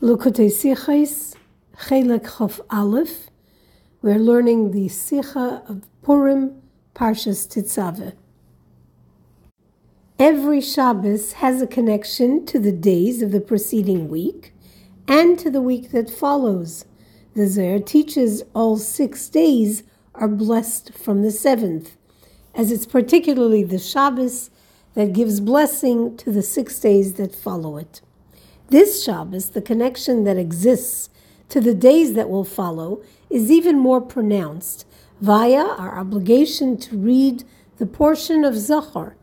Likkutei Sichos, Chelek Chof Aleph. We're learning the Sicha of Purim, Parshas Tetzaveh. Every Shabbos has a connection to the days of the preceding week and to the week that follows. The Zohar teaches all six days are blessed from the seventh, as it's particularly the Shabbos that gives blessing to the six days that follow it. This Shabbos, the connection that exists to the days that will follow, is even more pronounced via our obligation to read the portion of Zachor.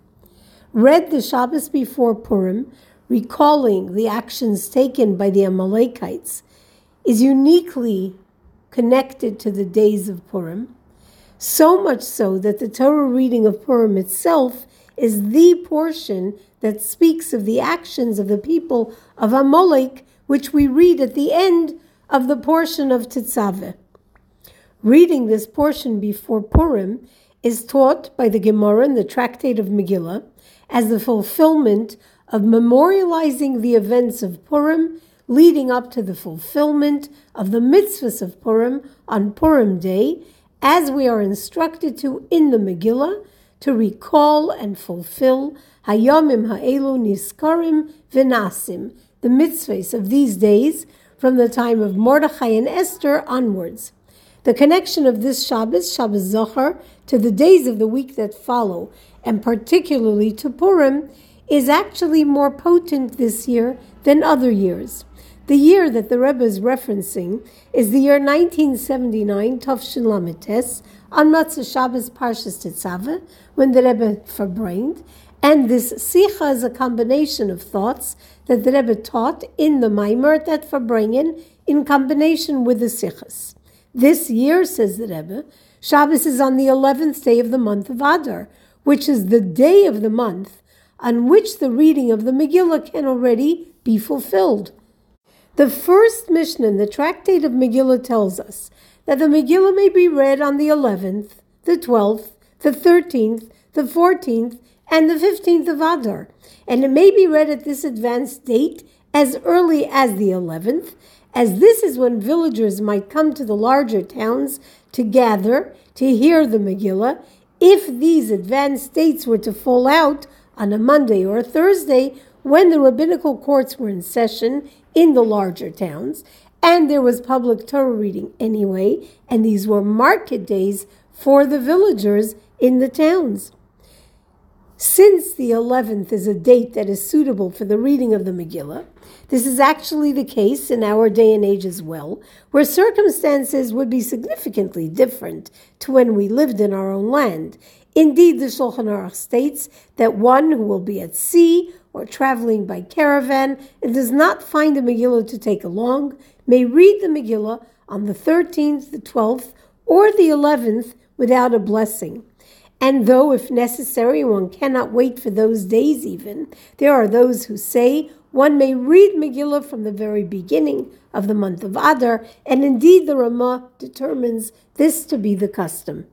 Read the Shabbos before Purim, recalling the actions taken by the Amalekites, is uniquely connected to the days of Purim, so much so that the Torah reading of Purim itself is the portion that speaks of the actions of the people of Amalek, which we read at the end of the portion of Tetzaveh. Reading this portion before Purim is taught by the Gemara in the Tractate of Megillah as the fulfillment of memorializing the events of Purim leading up to the fulfillment of the mitzvahs of Purim on Purim Day, as we are instructed to in the Megillah, to recall and fulfill Hayomim Ha'elu Niskarim Vinasim, the mitzvahs of these days from the time of Mordechai and Esther onwards. The connection of this Shabbos, Shabbos Zachor, to the days of the week that follow, and particularly to Purim, is actually more potent this year than other years. The year that the Rebbe is referencing is the year 1979, Tovshin Lamites, on Matzah Shabbos Parshas Tetzaveh, when the Rebbe farbrenged, and this Sicha is a combination of thoughts that the Rebbe taught in the Maimer at Farbrengen in combination with the Sichas. This year, says the Rebbe, Shabbos is on the 11th day of the month of Adar, which is the day of the month on which the reading of the Megillah can already be fulfilled. The first Mishnah in the Tractate of Megillah tells us that the Megillah may be read on the 11th, the 12th, the 13th, the 14th, and the 15th of Adar, and it may be read at this advanced date as early as the 11th, as this is when villagers might come to the larger towns to gather to hear the Megillah. If these advanced dates were to fall out on a Monday or a Thursday, when the rabbinical courts were in session in the larger towns, and there was public Torah reading anyway, and these were market days for the villagers in the towns. Since the 11th is a date that is suitable for the reading of the Megillah, this is actually the case in our day and age as well, where circumstances would be significantly different to when we lived in our own land. Indeed, the Shulchan Aruch states that one who will be at sea or traveling by caravan and does not find the Megillah to take along may read the Megillah on the 13th, the 12th, or the 11th without a blessing. And though, if necessary, one cannot wait for those days even, there are those who say one may read Megillah from the very beginning of the month of Adar, and indeed the Ramah determines this to be the custom.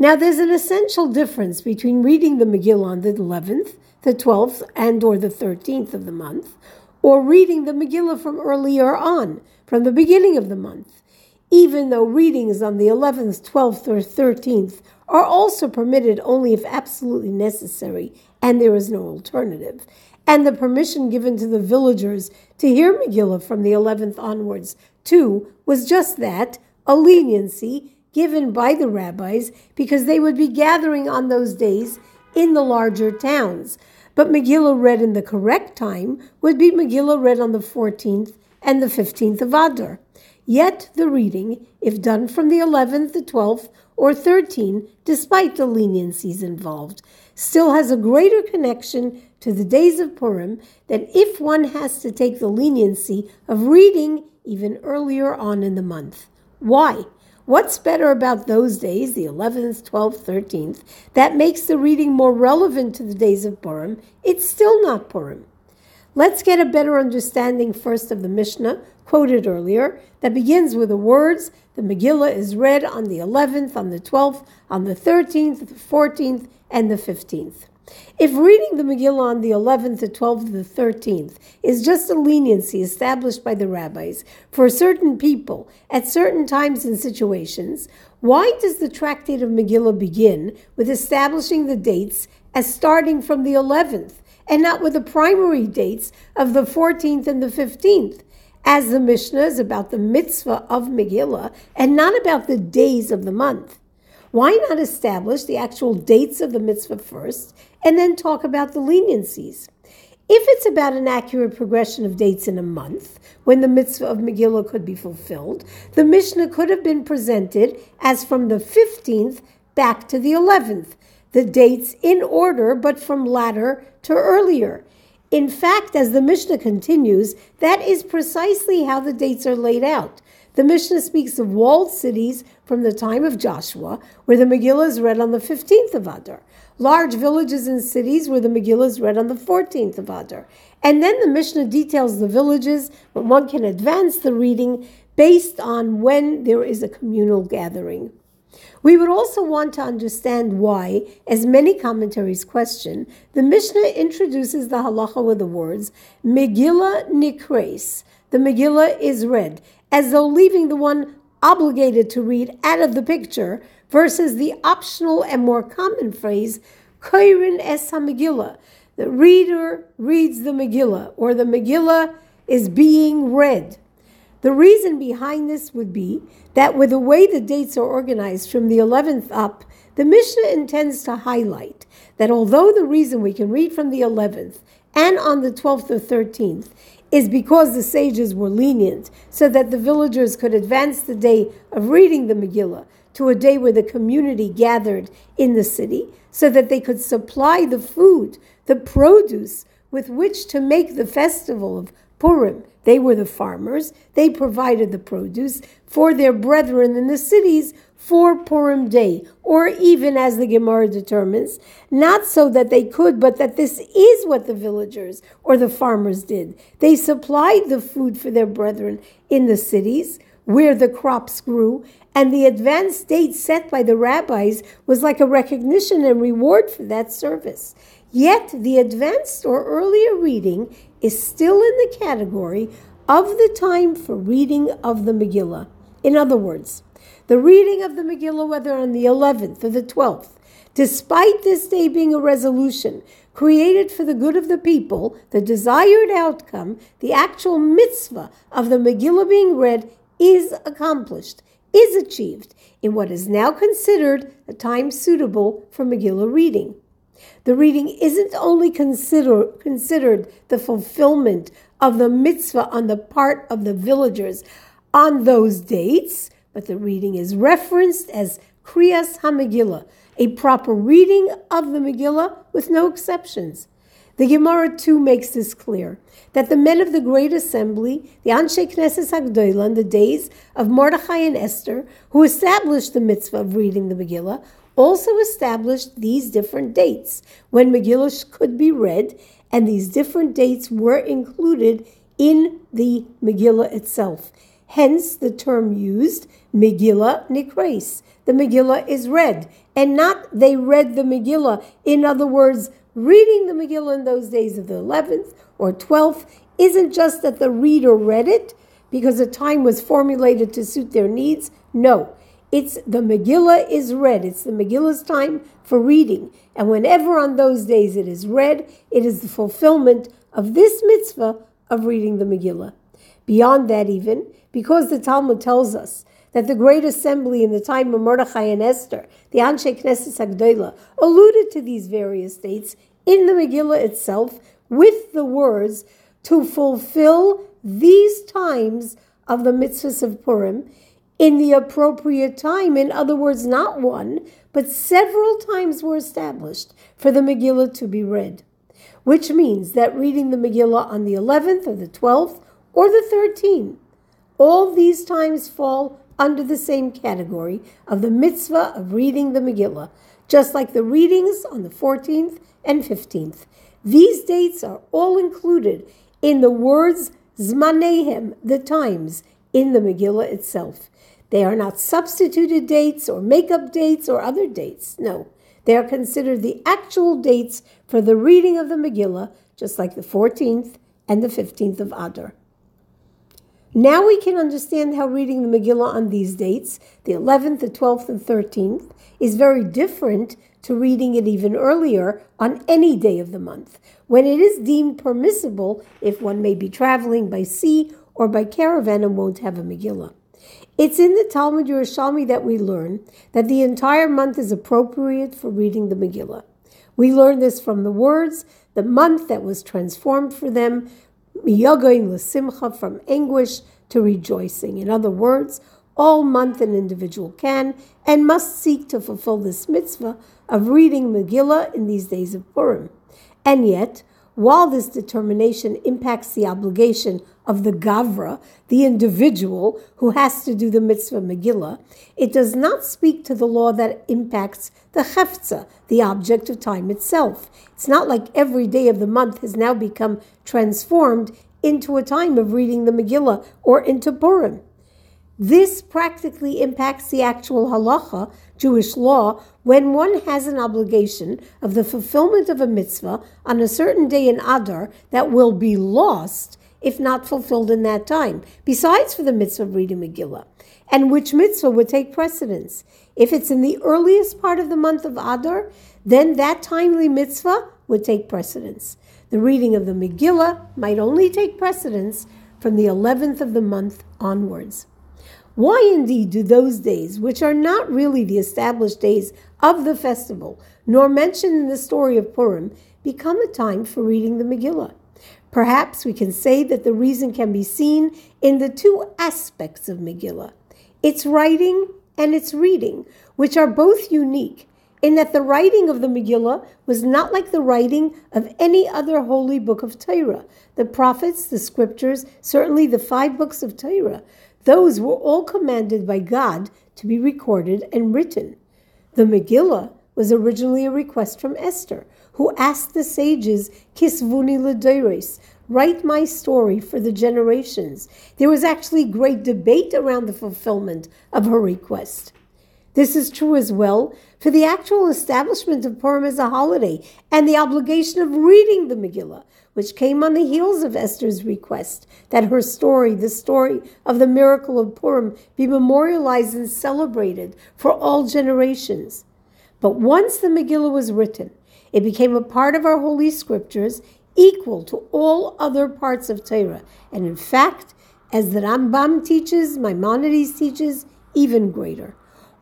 Now, there's an essential difference between reading the Megillah on the 11th, the 12th, and or the 13th of the month, or reading the Megillah from earlier on, from the beginning of the month, even though readings on the 11th, 12th, or 13th are also permitted only if absolutely necessary and there is no alternative. And the permission given to the villagers to hear Megillah from the 11th onwards, too, was just that a leniency given by the rabbis because they would be gathering on those days in the larger towns. But Megillah read in the correct time would be Megillah read on the 14th and the 15th of Adar. Yet the reading, if done from the 11th, the 12th, or 13, despite the leniencies involved, still has a greater connection to the days of Purim than if one has to take the leniency of reading even earlier on in the month. Why? What's better about those days, the 11th, 12th, 13th, that makes the reading more relevant to the days of Purim? It's still not Purim. Let's get a better understanding first of the Mishnah quoted earlier that begins with the words the Megillah is read on the 11th, on the 12th, on the 13th, the 14th, and the 15th. If reading the Megillah on the 11th, the 12th, the 13th is just a leniency established by the rabbis for certain people at certain times and situations, why does the tractate of Megillah begin with establishing the dates as starting from the 11th and not with the primary dates of the 14th and the 15th? As the Mishnah is about the mitzvah of Megillah and not about the days of the month. Why not establish the actual dates of the mitzvah first and then talk about the leniencies? If it's about an accurate progression of dates in a month, when the mitzvah of Megillah could be fulfilled, the Mishnah could have been presented as from the 15th back to the 11th, the dates in order but from latter to earlier. In fact, as the Mishnah continues, that is precisely how the dates are laid out. The Mishnah speaks of walled cities from the time of Joshua, where the Megillah is read on the 15th of Adar, large villages and cities where the Megillah is read on the 14th of Adar. And then the Mishnah details the villages, but one can advance the reading based on when there is a communal gathering. We would also want to understand why, as many commentaries question, the Mishnah introduces the halacha with the words Megillah nikres. The Megillah is read, as though leaving the one obligated to read out of the picture, versus the optional and more common phrase Koirin es Megillah. The reader reads the Megillah, or the Megillah is being read. The reason behind this would be that with the way the dates are organized from the 11th up, the Mishnah intends to highlight that although the reason we can read from the 11th and on the 12th or 13th is because the sages were lenient so that the villagers could advance the day of reading the Megillah to a day where the community gathered in the city so that they could supply the food, the produce with which to make the festival of Purim they were the farmers. They provided the produce for their brethren in the cities for Purim Day, or even as the Gemara determines, not so that they could, but that this is what the villagers or the farmers did. They supplied the food for their brethren in the cities where the crops grew, and the advanced date set by the rabbis was like a recognition and reward for that service. Yet the advanced or earlier reading is still in the category of the time for reading of the Megillah. In other words, the reading of the Megillah, whether on the 11th or the 12th, despite this day being a resolution created for the good of the people, the desired outcome, the actual mitzvah of the Megillah being read is accomplished, is achieved in what is now considered a time suitable for Megillah reading. The reading isn't only consider, considered the fulfillment of the mitzvah on the part of the villagers on those dates, but the reading is referenced as Kriyas HaMegillah, a proper reading of the Megillah with no exceptions. The Gemara too makes this clear that the men of the great assembly, the Anshe Knesset Hagdolah, in the days of Mordechai and Esther, who established the mitzvah of reading the Megillah, also established these different dates when Megillah could be read, and these different dates were included in the Megillah itself. Hence the term used, Megillah Nikres. The Megillah is read, and not they read the Megillah. In other words, reading the Megillah in those days of the 11th or 12th isn't just that the reader read it because the time was formulated to suit their needs. No, it's the Megillah is read. It's the Megillah's time for reading. And whenever on those days it is read, it is the fulfillment of this mitzvah of reading the Megillah. Beyond that, even, because the Talmud tells us that the great assembly in the time of Mordechai and Esther, the Anshe Knesset Hagdolah, alluded to these various dates in the Megillah itself with the words to fulfill these times of the mitzvahs of Purim in the appropriate time. In other words, not one, but several times were established for the Megillah to be read, which means that reading the Megillah on the 11th or the 12th or the 13th, all these times fall under the same category of the mitzvah of reading the Megillah, just like the readings on the 14th and 15th. These dates are all included in the words Zmanehem, the times, in the Megillah itself. They are not substituted dates or make-up dates or other dates. No, They are considered the actual dates for the reading of the Megillah, just like the 14th and the 15th of Adar. Now we can understand how reading the Megillah on these dates, the 11th, the 12th, and 13th, is very different to reading it even earlier on any day of the month, when it is deemed permissible if one may be traveling by sea or by caravan and won't have a Megillah. It's in the Talmud Yerushalmi that we learn that the entire month is appropriate for reading the Megillah. We learn this from the words, the month that was transformed for them, miyogain l'simcha, from anguish to rejoicing. In other words, all month an individual can and must seek to fulfill this mitzvah of reading Megillah in these days of Purim. And yet, while this determination impacts the obligation of the Gavra, the individual who has to do the mitzvah Megillah, it does not speak to the law that impacts the Cheftza, the object of time itself. It's not like every day of the month has now become transformed into a time of reading the Megillah or into Purim. This practically impacts the actual halacha, Jewish law, when one has an obligation of the fulfillment of a mitzvah on a certain day in Adar that will be lost if not fulfilled in that time, besides for the mitzvah of reading Megillah, and which mitzvah would take precedence. If it's in the earliest part of the month of Adar, then that timely mitzvah would take precedence. The reading of the Megillah might only take precedence from the 11th of the month onwards. Why indeed do those days, which are not really the established days of the festival, nor mentioned in the story of Purim, become a time for reading the Megillah? Perhaps we can say that the reason can be seen in the two aspects of Megillah its writing and its reading, which are both unique in that the writing of the Megillah was not like the writing of any other holy book of Torah. The prophets, the scriptures, certainly the five books of Torah, those were all commanded by God to be recorded and written. The Megillah was originally a request from Esther, who asked the sages, Kisvuni Ladores, write my story for the generations. There was actually great debate around the fulfillment of her request. This is true as well for the actual establishment of Purim as a holiday and the obligation of reading the Megillah, which came on the heels of Esther's request that her story, the story of the miracle of Purim, be memorialized and celebrated for all generations. But once the Megillah was written, it became a part of our holy scriptures equal to all other parts of Torah. And in fact, as the Rambam teaches, Maimonides teaches, even greater.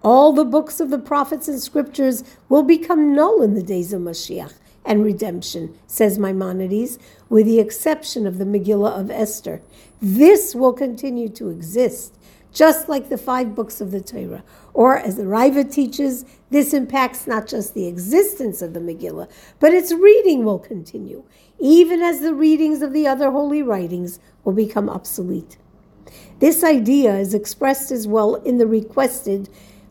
All the books of the prophets and scriptures will become null in the days of Mashiach and redemption, says Maimonides, with the exception of the Megillah of Esther. This will continue to exist, just like the five books of the Torah. Or, as the Riva teaches, this impacts not just the existence of the Megillah, but its reading will continue, even as the readings of the other holy writings will become obsolete. This idea is expressed as well in the requested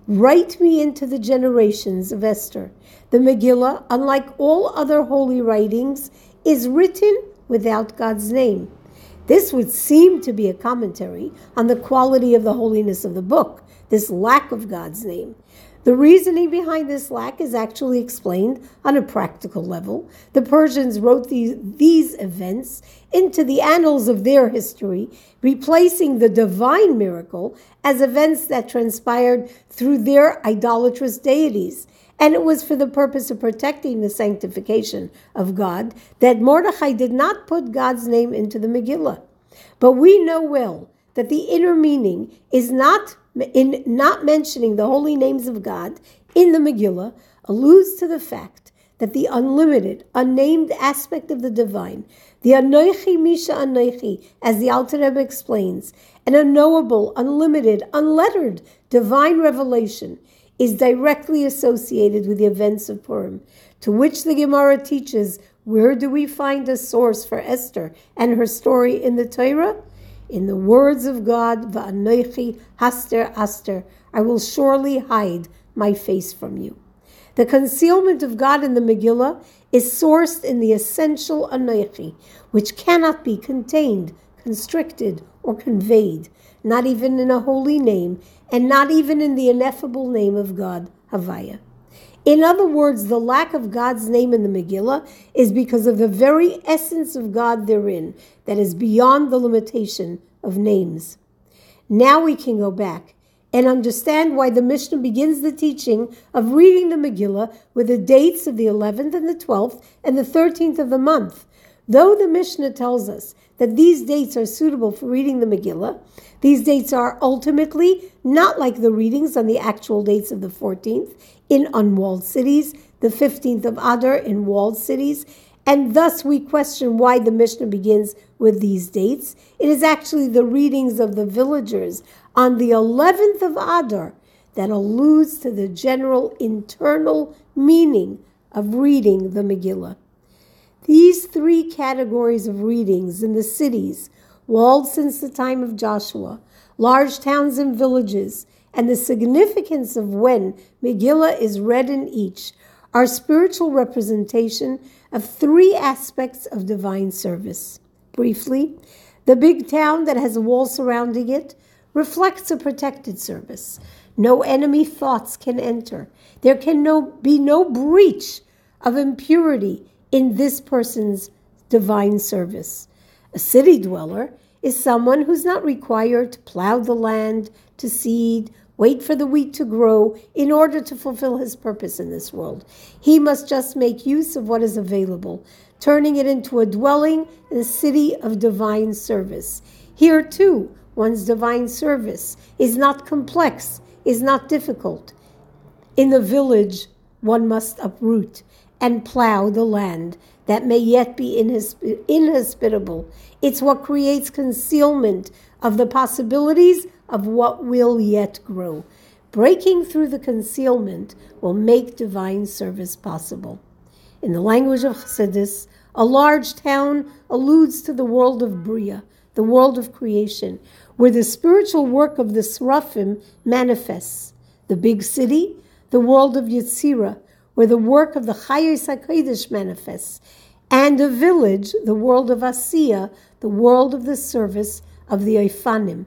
Write me into the generations of Esther. The Megillah, unlike all other holy writings, is written without God's name. This would seem to be a commentary on the quality of the holiness of the book, this lack of God's name. The reasoning behind this lack is actually explained on a practical level. The Persians wrote these, these events into the annals of their history, replacing the divine miracle as events that transpired through their idolatrous deities. And it was for the purpose of protecting the sanctification of God that Mordechai did not put God's name into the Megillah. But we know well that the inner meaning is not in not mentioning the holy names of God in the Megillah alludes to the fact that the unlimited, unnamed aspect of the divine, the Anoichi Misha Anoichi, as the Alter Rebbe explains, an unknowable, unlimited, unlettered divine revelation, is directly associated with the events of Purim, to which the Gemara teaches where do we find a source for Esther and her story in the Torah? In the words of God, Va'anoichi haster aster, I will surely hide my face from you. The concealment of God in the Megillah is sourced in the essential Anoichi, which cannot be contained, constricted, or conveyed, not even in a holy name, and not even in the ineffable name of God, Havaya. In other words, the lack of God's name in the Megillah is because of the very essence of God therein that is beyond the limitation of names. Now we can go back and understand why the Mishnah begins the teaching of reading the Megillah with the dates of the 11th and the 12th and the 13th of the month. Though the Mishnah tells us that these dates are suitable for reading the Megillah, these dates are ultimately not like the readings on the actual dates of the 14th in unwalled cities, the 15th of Adar in walled cities, and thus we question why the Mishnah begins with these dates. It is actually the readings of the villagers on the 11th of Adar that alludes to the general internal meaning of reading the Megillah. These three categories of readings in the cities, walled since the time of Joshua, large towns and villages, and the significance of when Megillah is read in each are spiritual representation of three aspects of divine service. Briefly, the big town that has a wall surrounding it reflects a protected service. No enemy thoughts can enter. There can no, be no breach of impurity in this person's divine service. A city dweller is someone who's not required to plow the land, to seed, wait for the wheat to grow in order to fulfill his purpose in this world. He must just make use of what is available, turning it into a dwelling in a city of divine service. Here, too, one's divine service is not complex, is not difficult. In the village, one must uproot and plow the land that may yet be inhospitable. It's what creates concealment of the possibilities of what will yet grow. Breaking through the concealment will make divine service possible. In the language of Chassidus, a large town alludes to the world of Bria, the world of creation, where the spiritual work of the Seraphim manifests. The big city, the world of Yetzirah, where the work of the Chayos HaKodesh manifests, and a village, the world of Asiya, the world of the service of the Oifanim.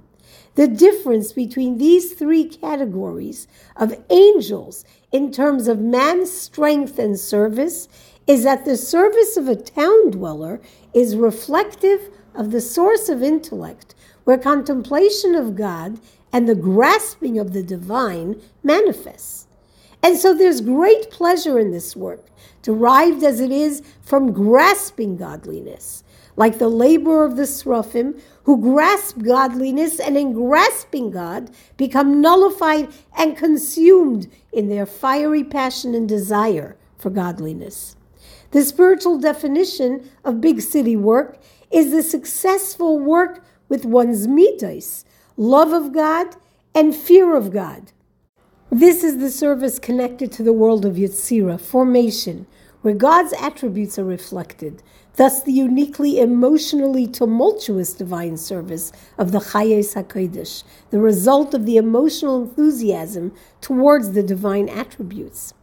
The difference between these three categories of angels in terms of man's strength and service is that the service of a town dweller is reflective of the source of intellect, where contemplation of God and the grasping of the divine manifests. And so there's great pleasure in this work, derived as it is from grasping godliness like the labor of the Seraphim, who grasp godliness and in grasping God become nullified and consumed in their fiery passion and desire for godliness. The spiritual definition of big city work is the successful work with one's middos, love of God and fear of God. This is the service connected to the world of Yetzirah, formation, where God's attributes are reflected, thus the uniquely emotionally tumultuous divine service of the Chayos HaKodesh, the result of the emotional enthusiasm towards the divine attributes.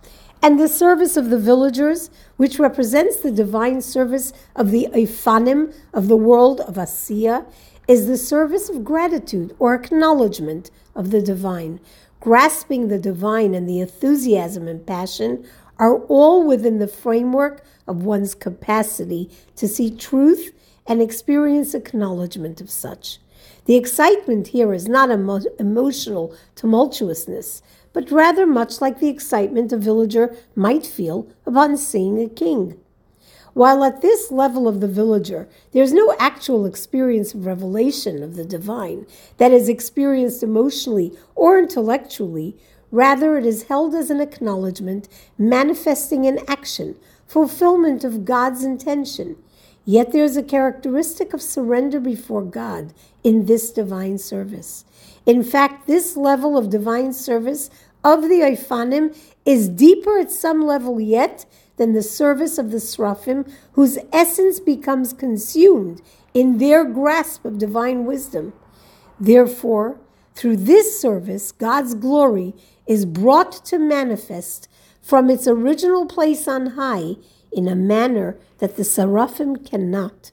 And the service of the villagers, which represents the divine service of the Oifanim of the world of Asiya, is the service of gratitude or acknowledgement of the divine. Grasping the divine and the enthusiasm and passion are all within the framework of one's capacity to see truth and experience acknowledgement of such. The excitement here is not emo- emotional tumultuousness, but rather much like the excitement a villager might feel upon seeing a king. While at this level of the villager, there is no actual experience of revelation of the divine that is experienced emotionally or intellectually, Rather, it is held as an acknowledgement, manifesting in action, fulfillment of God's intention. Yet there is a characteristic of surrender before God in this divine service. In fact, this level of divine service of the Oifanim is deeper at some level yet than the service of the Seraphim, whose essence becomes consumed in their grasp of divine wisdom. Therefore, through this service, God's glory is brought to manifest from its original place on high in a manner that the seraphim cannot.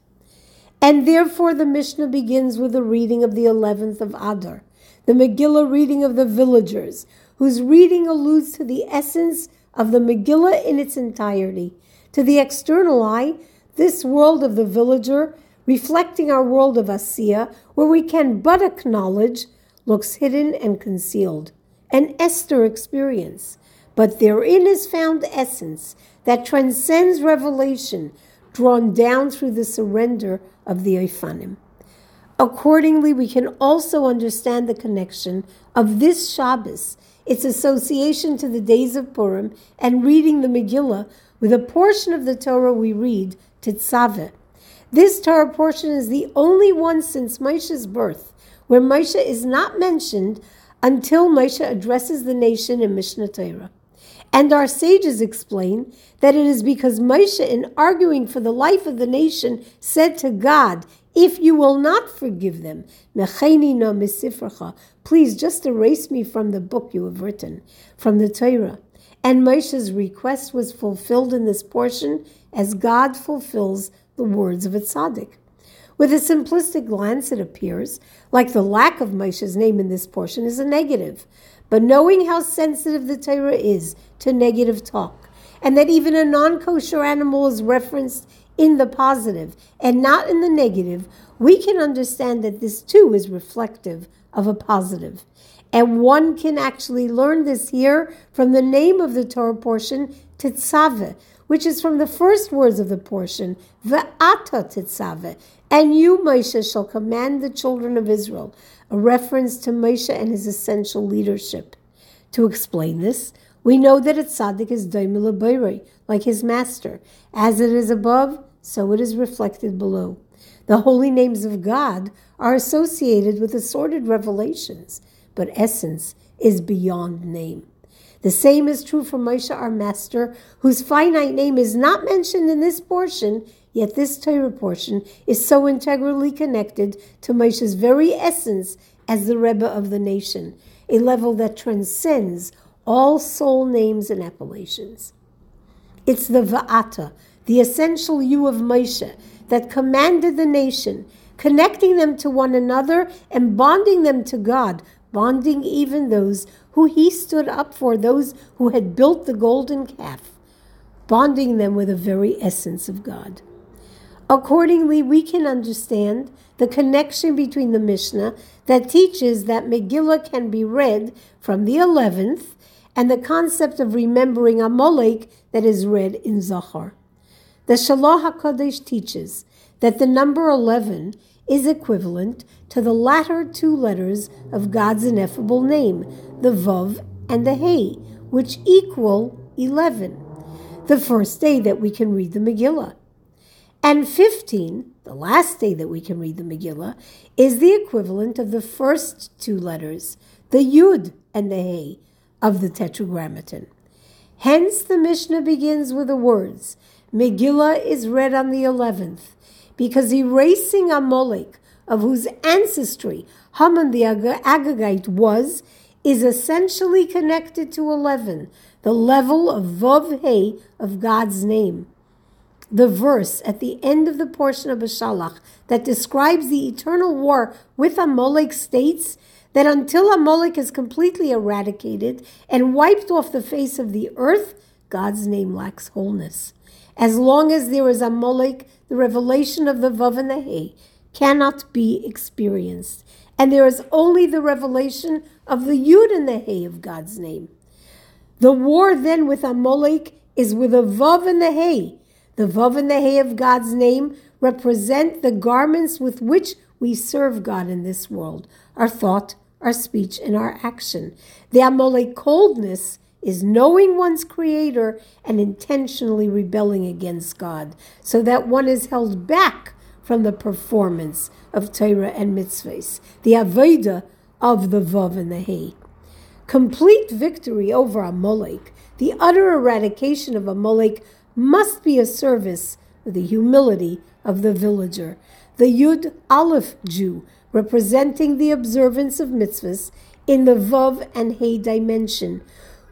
And therefore the Mishnah begins with a reading of the 11th of Adar, the Megillah reading of the villagers, whose reading alludes to the essence of the Megillah in its entirety. To the external eye, this world of the villager, reflecting our world of Asiya, where we can but acknowledge, looks hidden and concealed. An Esther experience. But therein is found essence that transcends revelation, drawn down through the surrender of the Oifanim. Accordingly, we can also understand the connection of this Shabbos, its association to the days of Purim, and reading the Megillah with a portion of the Torah we read, Tetzaveh. This Torah portion is the only one since Moshe's birth where Moshe is not mentioned until Moshe addresses the nation in Mishneh Torah. And our sages explain that it is because Moshe, in arguing for the life of the nation, said to God, If you will not forgive them, please just erase me from the book you have written, from the Torah. And Moshe's request was fulfilled in this portion as God fulfills the words of a tzaddik. With a simplistic glance, it appears like the lack of Moshe's name in this portion is a negative. But knowing how sensitive the Torah is to negative talk, and that even a non kosher animal is referenced in the positive and not in the negative, we can understand that this too is reflective of a positive. And one can actually learn this here from the name of the Torah portion, Tetzaveh, which is from the first words of the portion, Ve'ata Tetzaveh, and you, Moshe, shall command the children of Israel, a reference to Moshe and his essential leadership. To explain this, we know that a tzaddik is daimila like his master. As it is above, so it is reflected below. The holy names of God are associated with assorted revelations, but essence is beyond name. The same is true for Moshe, our master, whose finite name is not mentioned in this portion, yet this Torah portion is so integrally connected to Moshe's very essence as the Rebbe of the nation, a level that transcends all soul names and appellations. It's the Va'ata, the essential you of Moshe, that commanded the nation, connecting them to one another and bonding them to God, bonding even those who he stood up for, those who had built the golden calf, bonding them with the very essence of God. Accordingly, we can understand the connection between the Mishnah that teaches that Megillah can be read from the 11th and the concept of remembering a Amalek that is read in Zachor. The Shelah HaKadosh teaches that the number 11 is equivalent to the latter two letters of God's ineffable name, the Vav and the Hey, which equal 11, the first day that we can read the Megillah. And 15, the last day that we can read the Megillah, is the equivalent of the first two letters, the Yud and the Hey, of the Tetragrammaton. Hence, the Mishnah begins with the words, Megillah is read on the 11th, because erasing Amalek, of whose ancestry Haman the Agagite was, is essentially connected to 11, the level of Vav He of God's name. The verse at the end of the portion of Beshalach that describes the eternal war with Amalek states that until Amalek is completely eradicated and wiped off the face of the earth, God's name lacks wholeness. As long as there is Amalek, the revelation of the Vav and the He cannot be experienced. And there is only the revelation of the Yud and the He of God's name. The war then with Amalek is with a Vav and the He. The Vav and the He of God's name represent the garments with which we serve God in this world our thought, our speech, and our action. The Amalek coldness is knowing one's creator and intentionally rebelling against God, so that one is held back from the performance of Torah and mitzvahs, the avodah of the vav and the He. Complete victory over Amalek, the utter eradication of Amalek, must be a service of the humility of the villager, the Yud Aleph Jew, representing the observance of mitzvahs in the Vav and Hey dimension,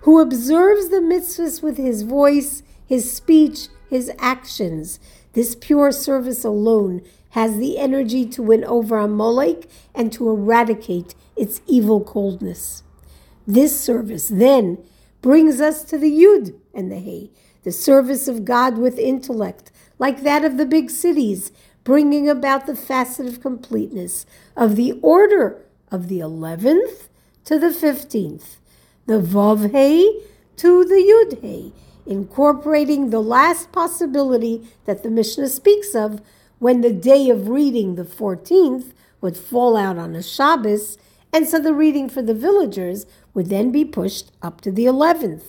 who observes the mitzvahs with his voice, his speech, his actions. This pure service alone has the energy to win over Amalek and to eradicate its evil coldness. This service then brings us to the Yud and the Hey, the service of God with intellect, like that of the big cities, bringing about the facet of completeness of the order of the 11th to the 15th, the Vav Hey to the Yud Hey, incorporating the last possibility that the Mishnah speaks of when the day of reading, the 14th, would fall out on a Shabbos, and so the reading for the villagers would then be pushed up to the 11th,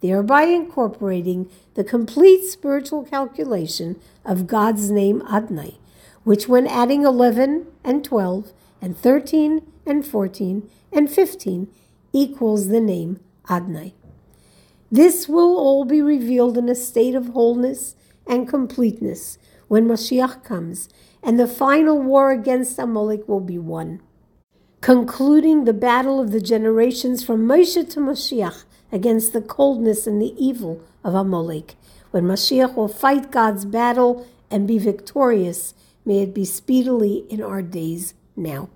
thereby incorporating the complete spiritual calculation of God's name Adnai, which, when adding 11 and 12 and 13 and 14 and 15, equals the name Adnai. This will all be revealed in a state of wholeness and completeness when Mashiach comes, and the final war against Amalek will be won. Concluding the battle of the generations from Moshe to Mashiach against the coldness and the evil of Amalek, when Mashiach will fight God's battle and be victorious, may it be speedily in our days now.